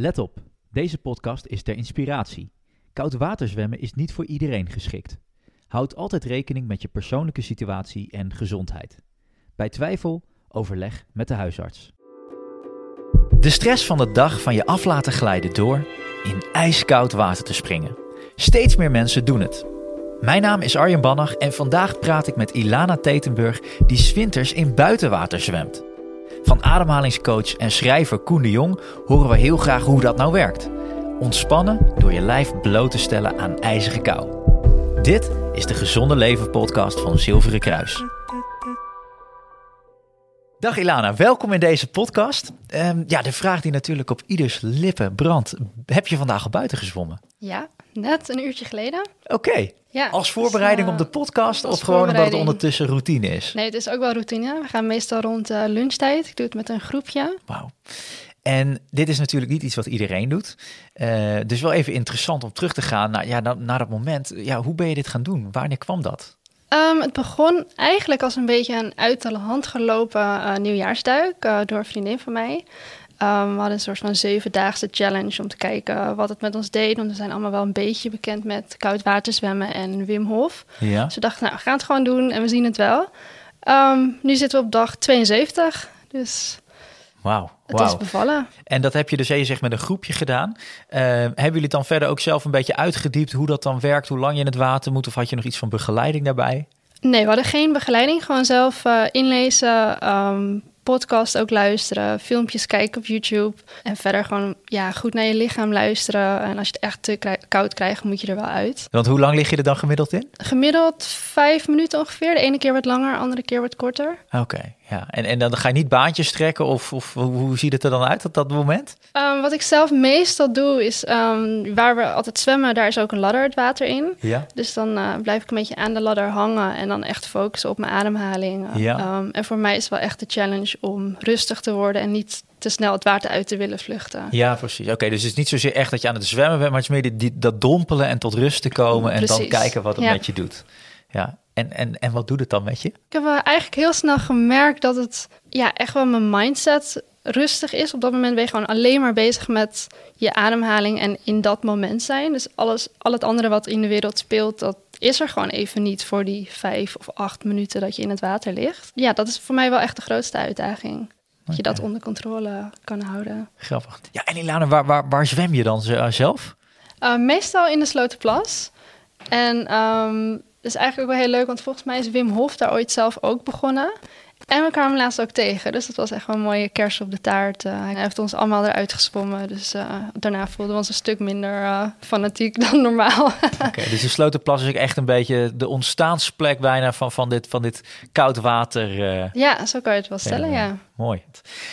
Let op, deze podcast is ter inspiratie. Koud waterzwemmen is niet voor iedereen geschikt. Houd altijd rekening met je persoonlijke situatie en gezondheid. Bij twijfel, overleg met de huisarts. De stress van de dag van je af laten glijden door in ijskoud water te springen. Steeds meer mensen doen het. Mijn naam is Arjen Bannach en vandaag praat ik met Ilana Tetenburg die zwinters in buitenwater zwemt. Van ademhalingscoach en schrijver Koen de Jong horen we heel graag hoe dat nou werkt. Ontspannen door je lijf bloot te stellen aan ijzige kou. Dit is de Gezonde Leven podcast van Zilveren Kruis. Dag Ilana, welkom in deze podcast. Ehm, ja, de vraag die natuurlijk op ieders lippen brandt. Heb je vandaag al buiten gezwommen? Ja, net een uurtje geleden. Oké, Ja, als voorbereiding dus, op de eh, podcast of gewoon omdat het ondertussen routine is? Nee, het is ook wel routine. We gaan meestal rond eh, lunchtijd. Ik doe het met een groepje. Wauw. En dit is natuurlijk niet iets wat iedereen doet. Eh, dus wel even interessant om terug te gaan naar, ja, naar, naar dat moment. Ja, hoe ben je dit gaan doen? Wanneer kwam dat? Ehm, het begon eigenlijk als een beetje een uit de hand gelopen eh, nieuwjaarsduik eh, door een vriendin van mij. Ehm, we hadden een soort van zevendaagse challenge om te kijken wat het met ons deed. Want we zijn allemaal wel een beetje bekend met koud water zwemmen en Wim Hof. Ja. Dus we dachten, nou, we gaan het gewoon doen en we zien het wel. Ehm, nu zitten we op dag 72, dus Wauw. het is wauw. bevallen. En dat heb je dus, je zegt, met een groepje gedaan. Eh, hebben jullie het dan verder ook zelf een beetje uitgediept hoe dat dan werkt? Hoe lang je in het water moet? Of had je nog iets van begeleiding daarbij? Nee, we hadden geen begeleiding. Gewoon zelf eh, inlezen, ehm, podcast ook luisteren, filmpjes kijken op YouTube. En verder gewoon ja, goed naar je lichaam luisteren. En als je het echt te krij- koud krijgt, moet je er wel uit. Want hoe lang lig je er dan gemiddeld in? Gemiddeld vijf minuten ongeveer. De ene keer wat langer, de andere keer wat korter. Oké, ja. En, en dan ga je niet baantjes trekken of, of hoe, ziet het er dan uit op dat moment? Ehm, wat ik zelf meestal doe, is ehm, waar we altijd zwemmen, daar is ook een ladder het water in. Ja. Dus dan eh, blijf ik een beetje aan de ladder hangen en dan echt focussen op mijn ademhaling. Ja. Ehm, en voor mij is het wel echt de challenge om rustig te worden en niet te snel het water uit te willen vluchten. Ja, precies. Oké, dus het is niet zozeer echt dat je aan het zwemmen bent, maar het is meer die, die- dat dompelen en tot rust te komen en dan kijken wat het Ja. met je doet. Ja, en, en, en wat doet het dan met je? Ik heb eh, eigenlijk heel snel gemerkt dat het ja, echt wel mijn mindset rustig is. Op dat moment ben je gewoon alleen maar bezig met je ademhaling en in dat moment zijn. Dus alles, al het andere wat in de wereld speelt, dat is er gewoon even niet voor die vijf of acht minuten dat je in het water ligt. Ja, dat is voor mij wel echt de grootste uitdaging. Dat je dat onder controle kan houden. Grappig. Ja, en Ilana, waar, waar, waar zwem je dan z- zelf? Uh, meestal in de Slotenplas. En dat is eigenlijk ook wel heel leuk, want volgens mij is Wim Hof daar ooit zelf ook begonnen. En we kwamen laatst ook tegen, dus dat was echt wel een mooie kers op de taart. Eh, hij heeft ons allemaal eruit gespommen, dus eh, daarna voelden we ons een stuk minder eh, fanatiek dan normaal. Oké, dus de Slotenplas is ook echt een beetje de ontstaansplek bijna van, van, dit, van dit koud water. ja, zo kan je het wel stellen, Ja, ja. Mooi.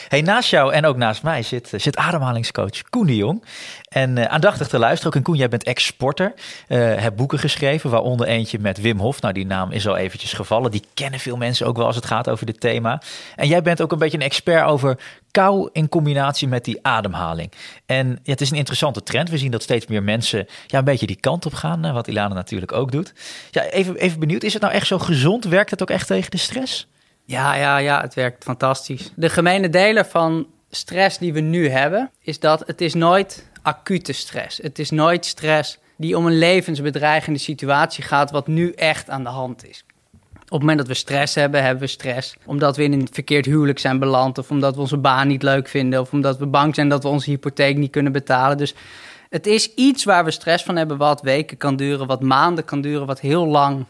Hey, naast jou en ook naast mij zit, zit ademhalingscoach Koen de Jong. En eh, aandachtig te luisteren ook. En Koen, jij bent ex-sporter. eh hebt boeken geschreven, waaronder eentje met Wim Hof. Nou, die naam is al eventjes gevallen. Die kennen veel mensen ook wel als het gaat over dit thema. En jij bent ook een beetje een expert over kou in combinatie met die ademhaling. En ja, het is een interessante trend. We zien dat steeds meer mensen ja, een beetje die kant op gaan. eh, Wat Ilana natuurlijk ook doet. Ja, even, even benieuwd, is het nou echt zo gezond? Werkt het ook echt tegen de stress? Ja, ja, ja, het werkt fantastisch. De gemene deler van stress die we nu hebben, is dat het is nooit acute stress. Het is nooit stress die om een levensbedreigende situatie gaat, wat nu echt aan de hand is. Op het moment dat we stress hebben, hebben we stress omdat we in een verkeerd huwelijk zijn beland, of omdat we onze baan niet leuk vinden, of omdat we bang zijn dat we onze hypotheek niet kunnen betalen. Dus het is iets waar we stress van hebben, wat weken kan duren, wat maanden kan duren, wat heel lang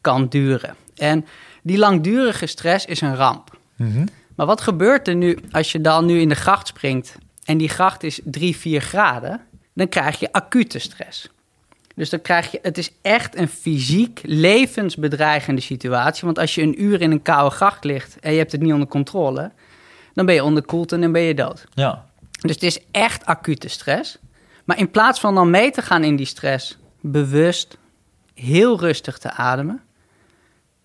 kan duren. En die langdurige stress is een ramp. Maar wat gebeurt er nu als je dan nu in de gracht springt en die gracht is 3, 4 graden? Dan krijg je acute stress. Dus dan krijg je, het is echt een fysiek levensbedreigende situatie. Want als je een uur in een koude gracht ligt en je hebt het niet onder controle, dan ben je onderkoeld en dan ben je dood. Ja, Dus het is echt acute stress. Maar in plaats van dan mee te gaan in die stress, bewust, heel rustig te ademen.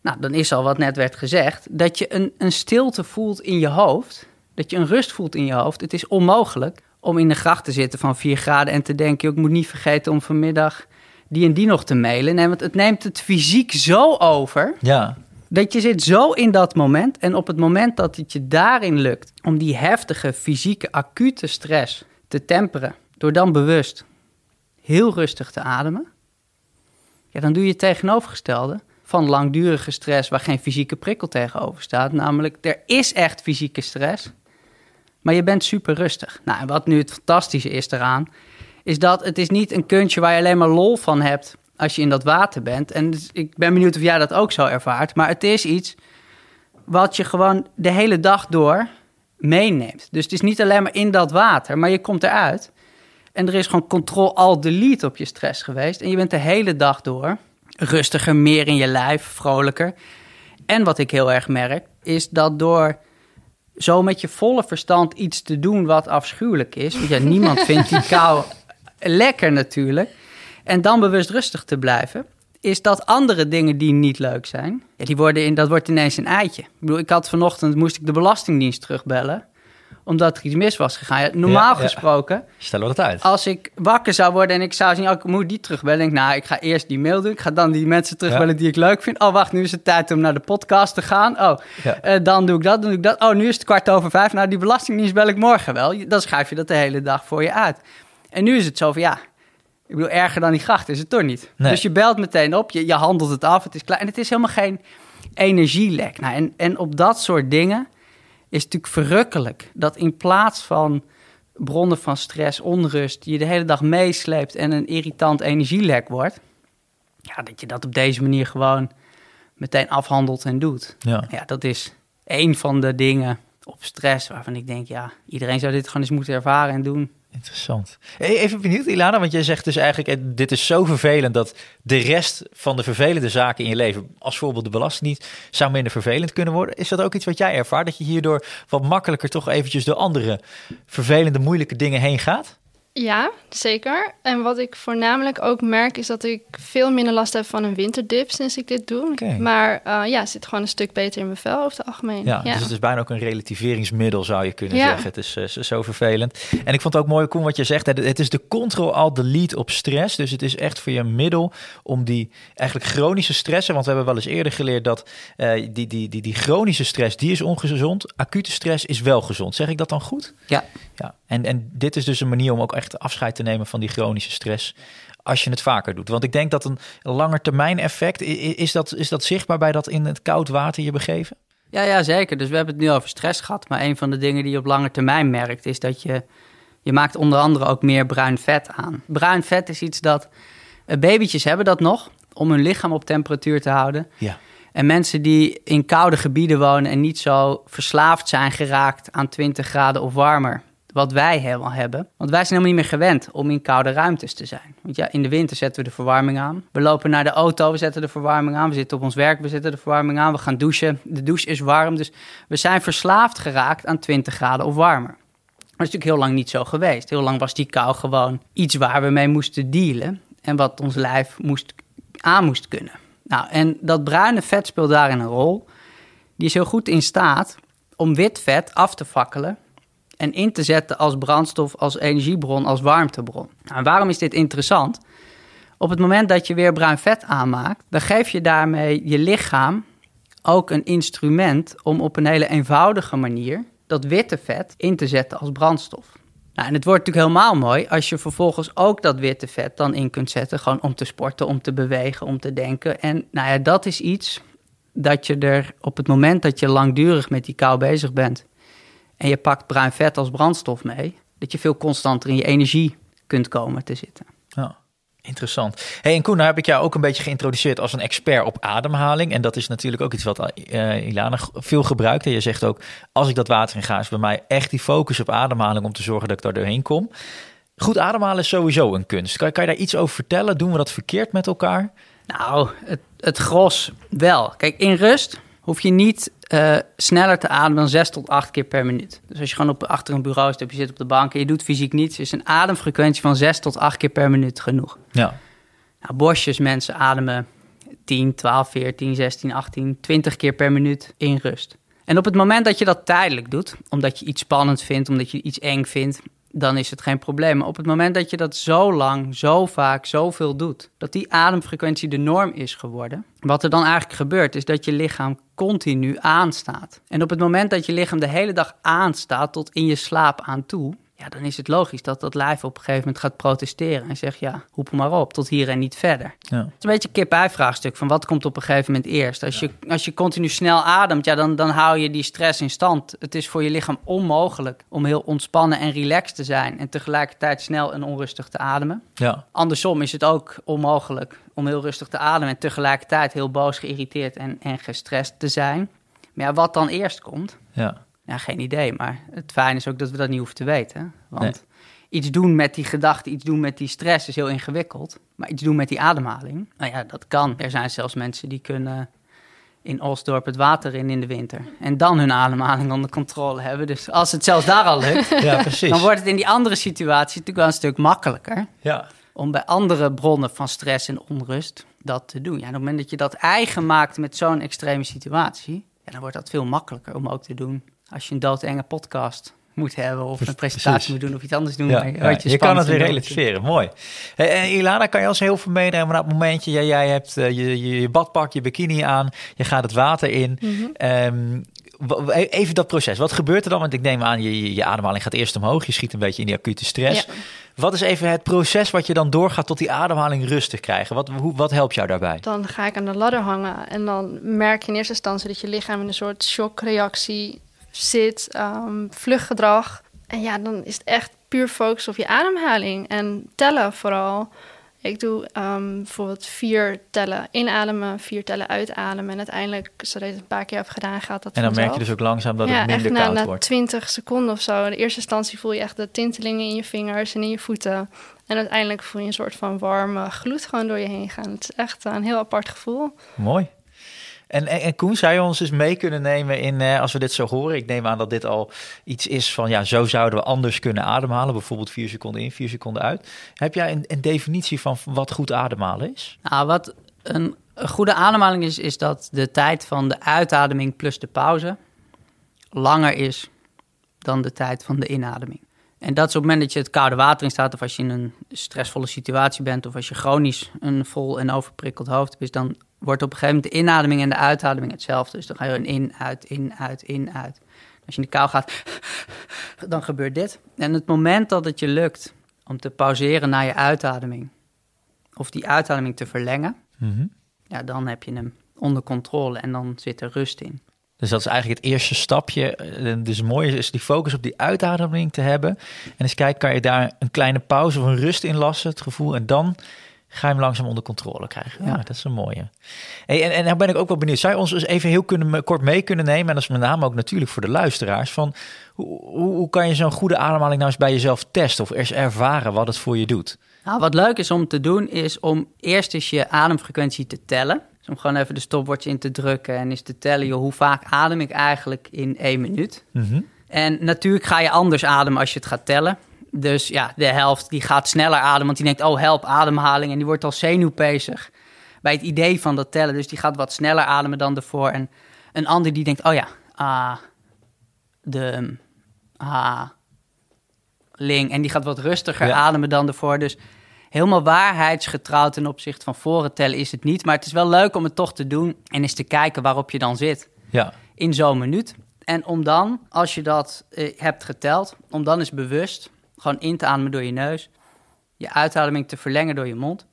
Nou, dan is al wat net werd gezegd, dat je een, een stilte voelt in je hoofd. Dat je een rust voelt in je hoofd. Het is onmogelijk om in de gracht te zitten van 4 graden en te denken: ik moet niet vergeten om vanmiddag die en die nog te mailen. Nee, want het neemt het fysiek zo over. ja. Dat je zit zo in dat moment. En op het moment dat het je daarin lukt om die heftige fysieke acute stress te temperen. Door dan bewust heel rustig te ademen. Ja, dan doe je het tegenovergestelde van langdurige stress waar geen fysieke prikkel tegenover staat. Namelijk, er is echt fysieke stress, maar je bent super rustig. Nou, en wat nu het fantastische is eraan, is dat het is niet een kuntje waar je alleen maar lol van hebt als je in dat water bent. En dus ik ben benieuwd of jij dat ook zo ervaart. Maar het is iets wat je gewoon de hele dag door meeneemt. Dus het is niet alleen maar in dat water, maar je komt eruit. En er is gewoon control-alt-delete op je stress geweest. En je bent de hele dag door rustiger, meer in je lijf, vrolijker. En wat ik heel erg merk, is dat door zo met je volle verstand iets te doen wat afschuwelijk is. Want ja, niemand vindt die kou lekker natuurlijk. En dan bewust rustig te blijven. Is dat andere dingen die niet leuk zijn, ja, die worden in, dat wordt ineens een eitje. Ik bedoel, ik had vanochtend, moest ik de Belastingdienst terugbellen omdat er iets mis was gegaan. Ja, normaal gesproken... Stellen we dat uit. Als ik wakker zou worden en ik zou zien... Oh, ik moet die terugbellen. denk ik, nou, ik ga eerst die mail doen. Ik ga dan die mensen terugbellen die ik leuk vind. Oh, wacht, nu is het tijd om naar de podcast te gaan. Oh, uh, dan doe ik dat, dan doe ik dat. Oh, nu is het kwart over vijf. Nou, die belastingdienst bel ik morgen wel. Dan schrijf je dat de hele dag voor je uit. En nu is het zo van, ja... Ik bedoel, erger dan die gracht is het toch niet. Nee. Dus je belt meteen op, je, je handelt het af, het is klaar. En het is helemaal geen energielek. Nou, en, en op dat soort dingen is natuurlijk verrukkelijk. Dat in plaats van bronnen van stress, onrust, je de hele dag meesleept en een irritant energielek wordt. Ja, dat je dat op deze manier gewoon meteen afhandelt en doet. Ja, ja dat is één van de dingen op stress waarvan ik denk, ja, iedereen zou dit gewoon eens moeten ervaren en doen. Interessant. Even benieuwd, Ilana, want jij zegt dus eigenlijk: eh, dit is zo vervelend dat de rest van de vervelende zaken in je leven, als bijvoorbeeld de belasting niet, zou minder vervelend kunnen worden. Is dat ook iets wat jij ervaart? Dat je hierdoor wat makkelijker toch eventjes door andere vervelende, moeilijke dingen heen gaat? Ja, zeker. En wat ik voornamelijk ook merk is dat ik veel minder last heb van een winterdip sinds ik dit doe. Maar uh, ja, zit gewoon een stuk beter in mijn vel over het algemeen. Ja, dus het is bijna ook een relativeringsmiddel zou je kunnen zeggen. Het is uh, zo vervelend. En ik vond het ook mooi, Koen, wat je zegt. Het is de control-alt-delete op stress. Dus het is echt voor je een middel om die eigenlijk chronische stressen... want we hebben wel eens eerder geleerd dat uh, die, die, die, die chronische stress, die is ongezond. Acute stress is wel gezond. Zeg ik dat dan goed? Ja. ja. En, en dit is dus een manier om ook echt afscheid te nemen van die chronische stress als je het vaker doet. Want ik denk dat een langer termijn effect, is dat, is dat zichtbaar bij dat in het koud water je begeven? Ja, ja, zeker. Dus we hebben het nu over stress gehad. Maar een van de dingen die je op lange termijn merkt, is dat je, je maakt onder andere ook meer bruin vet aan. Bruin vet is iets dat uh, babytjes hebben dat nog, om hun lichaam op temperatuur te houden. Ja. En mensen die in koude gebieden wonen en niet zo verslaafd zijn geraakt aan 20 graden of warmer, wat wij helemaal hebben. Want wij zijn helemaal niet meer gewend om in koude ruimtes te zijn. Want ja, in de winter zetten we de verwarming aan. We lopen naar de auto, we zetten de verwarming aan. We zitten op ons werk, we zetten de verwarming aan. We gaan douchen, de douche is warm. Dus we zijn verslaafd geraakt aan 20 graden of warmer. Dat is natuurlijk heel lang niet zo geweest. Heel lang was die kou gewoon iets waar we mee moesten dealen. En wat ons lijf moest, aan moest kunnen. Nou, en dat bruine vet speelt daarin een rol. Die is heel goed in staat om wit vet af te fakkelen en in te zetten als brandstof, als energiebron, als warmtebron. Nou, en waarom is dit interessant? Op het moment dat je weer bruin vet aanmaakt, dan geef je daarmee je lichaam ook een instrument om op een hele eenvoudige manier dat witte vet in te zetten als brandstof. Nou, en het wordt natuurlijk helemaal mooi als je vervolgens ook dat witte vet dan in kunt zetten, gewoon om te sporten, om te bewegen, om te denken. En nou ja, dat is iets dat je er op het moment dat je langdurig met die kou bezig bent, en je pakt bruin vet als brandstof mee, dat je veel constanter in je energie kunt komen te zitten. Ja. Interessant. Hey, en Koen, nou heb ik jou ook een beetje geïntroduceerd als een expert op ademhaling. En dat is natuurlijk ook iets wat uh, Ilana veel gebruikt. En je zegt ook, als ik dat water in ga, is bij mij echt die focus op ademhaling om te zorgen dat ik daar doorheen kom. Goed ademhalen is sowieso een kunst. Kan, kan je daar iets over vertellen? Doen we dat verkeerd met elkaar? Nou, het, het gros wel. Kijk, in rust hoef je niet uh, sneller te ademen dan 6 tot 8 keer per minuut. Dus als je gewoon op, achter een bureau zit, je zit op de bank en je doet fysiek niets, is een ademfrequentie van 6 tot 8 keer per minuut genoeg. Ja. Nou, bosjes mensen ademen 10, 12, 14, 16, 18, 20 keer per minuut in rust. En op het moment dat je dat tijdelijk doet, omdat je iets spannend vindt, omdat je iets eng vindt, dan is het geen probleem. Maar op het moment dat je dat zo lang, zo vaak, zoveel doet, dat die ademfrequentie de norm is geworden, wat er dan eigenlijk gebeurt, is dat je lichaam continu aanstaat. En op het moment dat je lichaam de hele dag aanstaat tot in je slaap aan toe, ja, dan is het logisch dat dat lijf op een gegeven moment gaat protesteren en zegt, ja, roep maar op, tot hier en niet verder. Ja. Het is een beetje een kip-ei-vraagstuk van wat komt op een gegeven moment eerst. Als je, als je continu snel ademt, ja, dan, dan hou je die stress in stand. Het is voor je lichaam onmogelijk om heel ontspannen en relaxed te zijn en tegelijkertijd snel en onrustig te ademen. Ja. Andersom is het ook onmogelijk om heel rustig te ademen en tegelijkertijd heel boos, geïrriteerd en, en gestrest te zijn. Maar ja, wat dan eerst komt, Ja. Ja, geen idee. Maar het fijn is ook dat we dat niet hoeven te weten. Want iets doen met die gedachte, iets doen met die stress is heel ingewikkeld. Maar iets doen met die ademhaling, nou ja, dat kan. Er zijn zelfs mensen die kunnen in Osdorp het water in in de winter. En dan hun ademhaling onder controle hebben. Dus als het zelfs daar al lukt, ja, precies. dan wordt het in die andere situatie natuurlijk wel een stuk makkelijker Ja. om bij andere bronnen van stress en onrust dat te doen. Ja, op het moment dat je dat eigen maakt met zo'n extreme situatie, ja, dan wordt dat veel makkelijker om ook te doen als je een doodenge podcast moet hebben of een presentatie Precies. moet doen of iets anders doen. Ja, je, kan het weer relativeren. Mooi. Hey, en Ilana, kan je ons heel veel meenemen naar het momentje? Jij, jij hebt eh, je, je, je badpak, je bikini aan. Je gaat het water in. Mhm. Ehm, w- even dat proces. Wat gebeurt er dan? Want ik neem aan, je, je, je ademhaling gaat eerst omhoog. Je schiet een beetje in die acute stress. Ja. Wat is even het proces wat je dan doorgaat tot die ademhaling rustig krijgen? Wat, hoe, wat helpt jou daarbij? Dan ga ik aan de ladder hangen en dan merk je in eerste instantie dat je lichaam in een soort shockreactie zit, ehm vluchtgedrag. En ja, dan is het echt puur focus op je ademhaling en tellen vooral. Ik doe ehm, bijvoorbeeld vier tellen inademen, vier tellen uitademen. En uiteindelijk, zodat je het een paar keer hebt gedaan, gaat dat En dan merk je dus ook langzaam dat ja, het minder echt na, koud na wordt. 20 seconden of zo. In de eerste instantie voel je echt de tintelingen in je vingers en in je voeten. En uiteindelijk voel je een soort van warme gloed gewoon door je heen gaan. Het is echt een heel apart gevoel. Mooi. En, en, en Koen, zou je ons eens mee kunnen nemen in, eh, als we dit zo horen? Ik neem aan dat dit al iets is van, ja, zo zouden we anders kunnen ademhalen. Bijvoorbeeld vier seconden in, vier seconden uit. Heb jij een, een definitie van wat goed ademhalen is? Nou, wat een goede ademhaling is, is dat de tijd van de uitademing plus de pauze langer is dan de tijd van de inademing. En dat is op het moment dat je het koude water in staat, of als je in een stressvolle situatie bent, of als je chronisch een vol en overprikkeld hoofd hebt, is dan wordt op een gegeven moment de inademing en de uitademing hetzelfde. Dus dan ga je een in, uit, in, uit, in, uit. Als je in de kou gaat, dan gebeurt dit. En het moment dat het je lukt om te pauzeren naar je uitademing, of die uitademing te verlengen, ja, dan heb je hem onder controle en dan zit er rust in. Dus dat is eigenlijk het eerste stapje. Eh, Dus mooi is die focus op die uitademing te hebben. En eens kijken, kan je daar een kleine pauze of een rust in lassen, het gevoel. En dan ga je hem langzaam onder controle krijgen. Ja, Ja. dat is een mooie. Hey, en, en nou ben ik ook wel benieuwd. Zou je ons eens even heel kunnen, kort mee kunnen nemen? En dat is met name ook natuurlijk voor de luisteraars. Van hoe, hoe, hoe kan je zo'n goede ademhaling nou eens bij jezelf testen? Of eens ervaren wat het voor je doet? Nou, wat leuk is om te doen, is om eerst eens je ademfrequentie te tellen. Dus om gewoon even de stopwatch in te drukken en eens te tellen, joh, hoe vaak adem ik eigenlijk in één minuut? Mhm. En natuurlijk ga je anders ademen als je het gaat tellen. Dus ja, de helft die gaat sneller ademen, want die denkt, oh help, ademhaling. En die wordt al zenuwpezig bij het idee van dat tellen. Dus die gaat wat sneller ademen dan ervoor. En een ander die denkt, oh ja, ah, de, ah, ling. En die gaat wat rustiger Ja. ademen dan ervoor. Dus helemaal waarheidsgetrouw ten opzichte van voren tellen is het niet. Maar het is wel leuk om het toch te doen en eens te kijken waarop je dan zit Ja, in zo'n minuut. En om dan, als je dat eh, hebt geteld, om dan eens bewust gewoon in te ademen door je neus, je uitademing te verlengen door je mond.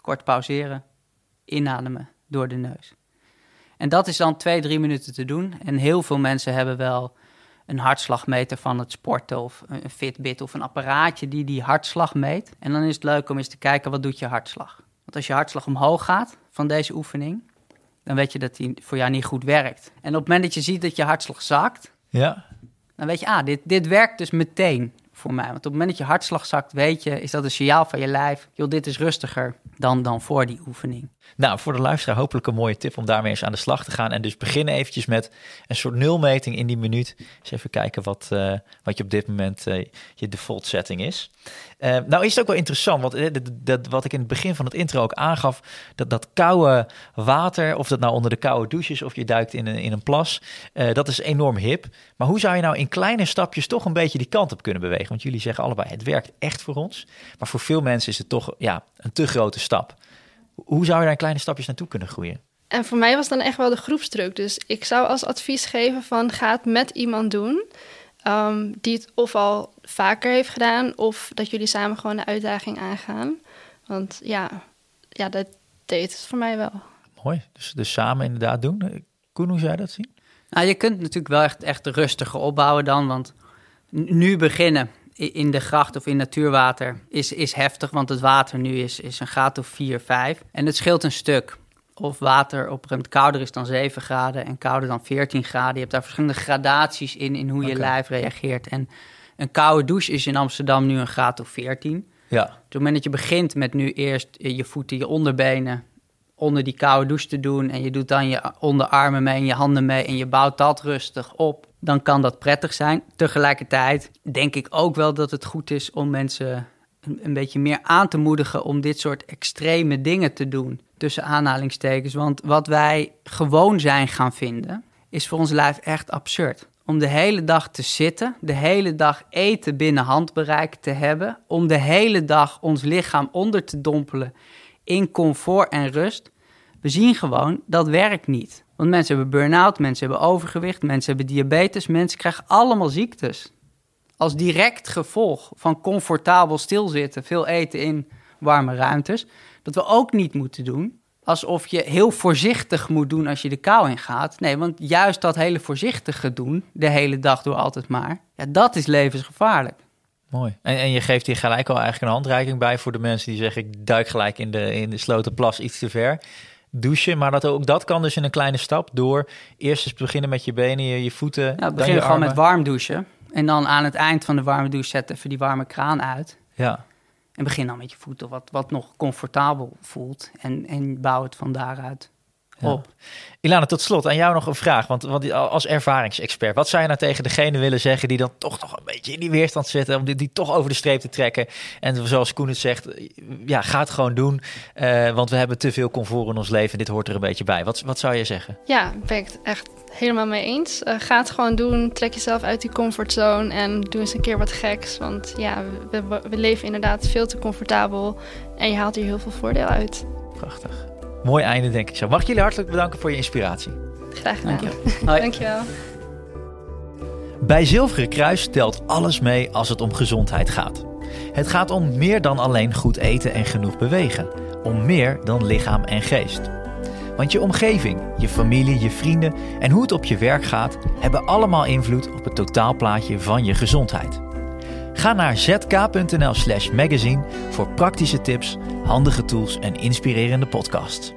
Kort pauzeren, inademen door de neus. En dat is dan twee, drie minuten te doen. En heel veel mensen hebben wel een hartslagmeter van het sporten of een Fitbit of een apparaatje die die hartslag meet. En dan is het leuk om eens te kijken wat doet je hartslag. Want als je hartslag omhoog gaat van deze oefening, dan weet je dat die voor jou niet goed werkt. En op het moment dat je ziet dat je hartslag zakt, ja. dan weet je, ah, dit, dit werkt dus meteen voor mij. Want op het moment dat je hartslag zakt, weet je, is dat een signaal van je lijf, joh, dit is rustiger dan, dan voor die oefening. Nou, voor de luisteraar hopelijk een mooie tip om daarmee eens aan de slag te gaan. En dus beginnen eventjes met een soort nulmeting in die minuut. Eens even kijken wat, eh, wat je op dit moment eh, je default setting is. Eh, nou is het ook wel interessant, want dat, wat ik in het begin van het intro ook aangaf, dat, dat koude water, of dat nou onder de koude douche is of je duikt in een, in een plas, dat is enorm hip. Maar hoe zou je nou in kleine stapjes toch een beetje die kant op kunnen bewegen? Want jullie zeggen allebei, het werkt echt voor ons. Maar voor veel mensen is het toch ja, een te grote stap. Hoe zou je daar in kleine stapjes naartoe kunnen groeien? En voor mij was dan echt wel de groepsdruk. Dus ik zou als advies geven van ga het met iemand doen ehm, die het of al vaker heeft gedaan of dat jullie samen gewoon de uitdaging aangaan. Want ja, ja dat deed het voor mij wel. Mooi, dus, dus samen inderdaad doen. Koen, hoe zou jij dat zien? Nou, je kunt natuurlijk wel echt, echt rustiger opbouwen dan, want nu beginnen in de gracht of in natuurwater is, is heftig, want het water nu is, is een graad of 4, 5. En het scheelt een stuk. Of water op een kouder is dan 7 graden en kouder dan 14 graden. Je hebt daar verschillende gradaties in, in hoe je lijf reageert. En een koude douche is in Amsterdam nu een graad of 14. Ja. Op het moment dat je begint met nu eerst je voeten, je onderbenen onder die koude douche te doen... en je doet dan je onderarmen mee en je handen mee en je bouwt dat rustig op dan kan dat prettig zijn. Tegelijkertijd denk ik ook wel dat het goed is om mensen een, beetje meer aan te moedigen om dit soort extreme dingen te doen. Tussen aanhalingstekens. Want wat wij gewoon zijn gaan vinden, is voor ons lijf echt absurd. Om de hele dag te zitten, de hele dag eten binnen handbereik te hebben, om de hele dag ons lichaam onder te dompelen in comfort en rust. We zien gewoon dat werkt niet. Want mensen hebben burn-out, mensen hebben overgewicht, mensen hebben diabetes, mensen krijgen allemaal ziektes. Als direct gevolg van comfortabel stilzitten, veel eten in warme ruimtes. Dat we ook niet moeten doen alsof je heel voorzichtig moet doen als je de kou ingaat. Nee, want juist dat hele voorzichtige doen, de hele dag door altijd maar, ja, dat is levensgevaarlijk. Mooi. En, en je geeft hier gelijk al eigenlijk een handreiking bij voor de mensen die zeggen: ik duik gelijk in de, in de slotenplas iets te ver douchen. Maar dat ook dat kan dus in een kleine stap door eerst eens beginnen met je benen, je, je voeten. Ja, begin gewoon met warm douchen. En dan aan het eind van de warme douche zet even die warme kraan uit. Ja. En begin dan met je voeten, wat, wat nog comfortabel voelt. En, en bouw het van daaruit op. Ilana, tot slot aan jou nog een vraag. Want, want als ervaringsexpert, wat zou je nou tegen degene willen zeggen die dan toch nog een beetje in die weerstand zitten, om die, die toch over de streep te trekken? En zoals Koen het zegt, ja, ga het gewoon doen. Uh, want we hebben te veel comfort in ons leven. Dit hoort er een beetje bij. Wat, wat zou je zeggen? Ja, ben ik het echt helemaal mee eens. Uh, ga het gewoon doen. Trek jezelf uit die comfortzone en doe eens een keer wat geks. Want ja, we, we leven inderdaad veel te comfortabel en je haalt hier heel veel voordeel uit. Prachtig. Mooi einde, denk ik zo. Mag ik jullie hartelijk bedanken voor je inspiratie. Graag gedaan. Dank Dankjewel. Bij Zilveren Kruis telt alles mee als het om gezondheid gaat. Het gaat om meer dan alleen goed eten en genoeg bewegen. Om meer dan lichaam en geest. Want je omgeving, je familie, je vrienden en hoe het op je werk gaat, hebben allemaal invloed op het totaalplaatje van je gezondheid. Ga naar zk.nl/slash magazine voor praktische tips, handige tools en inspirerende podcasts.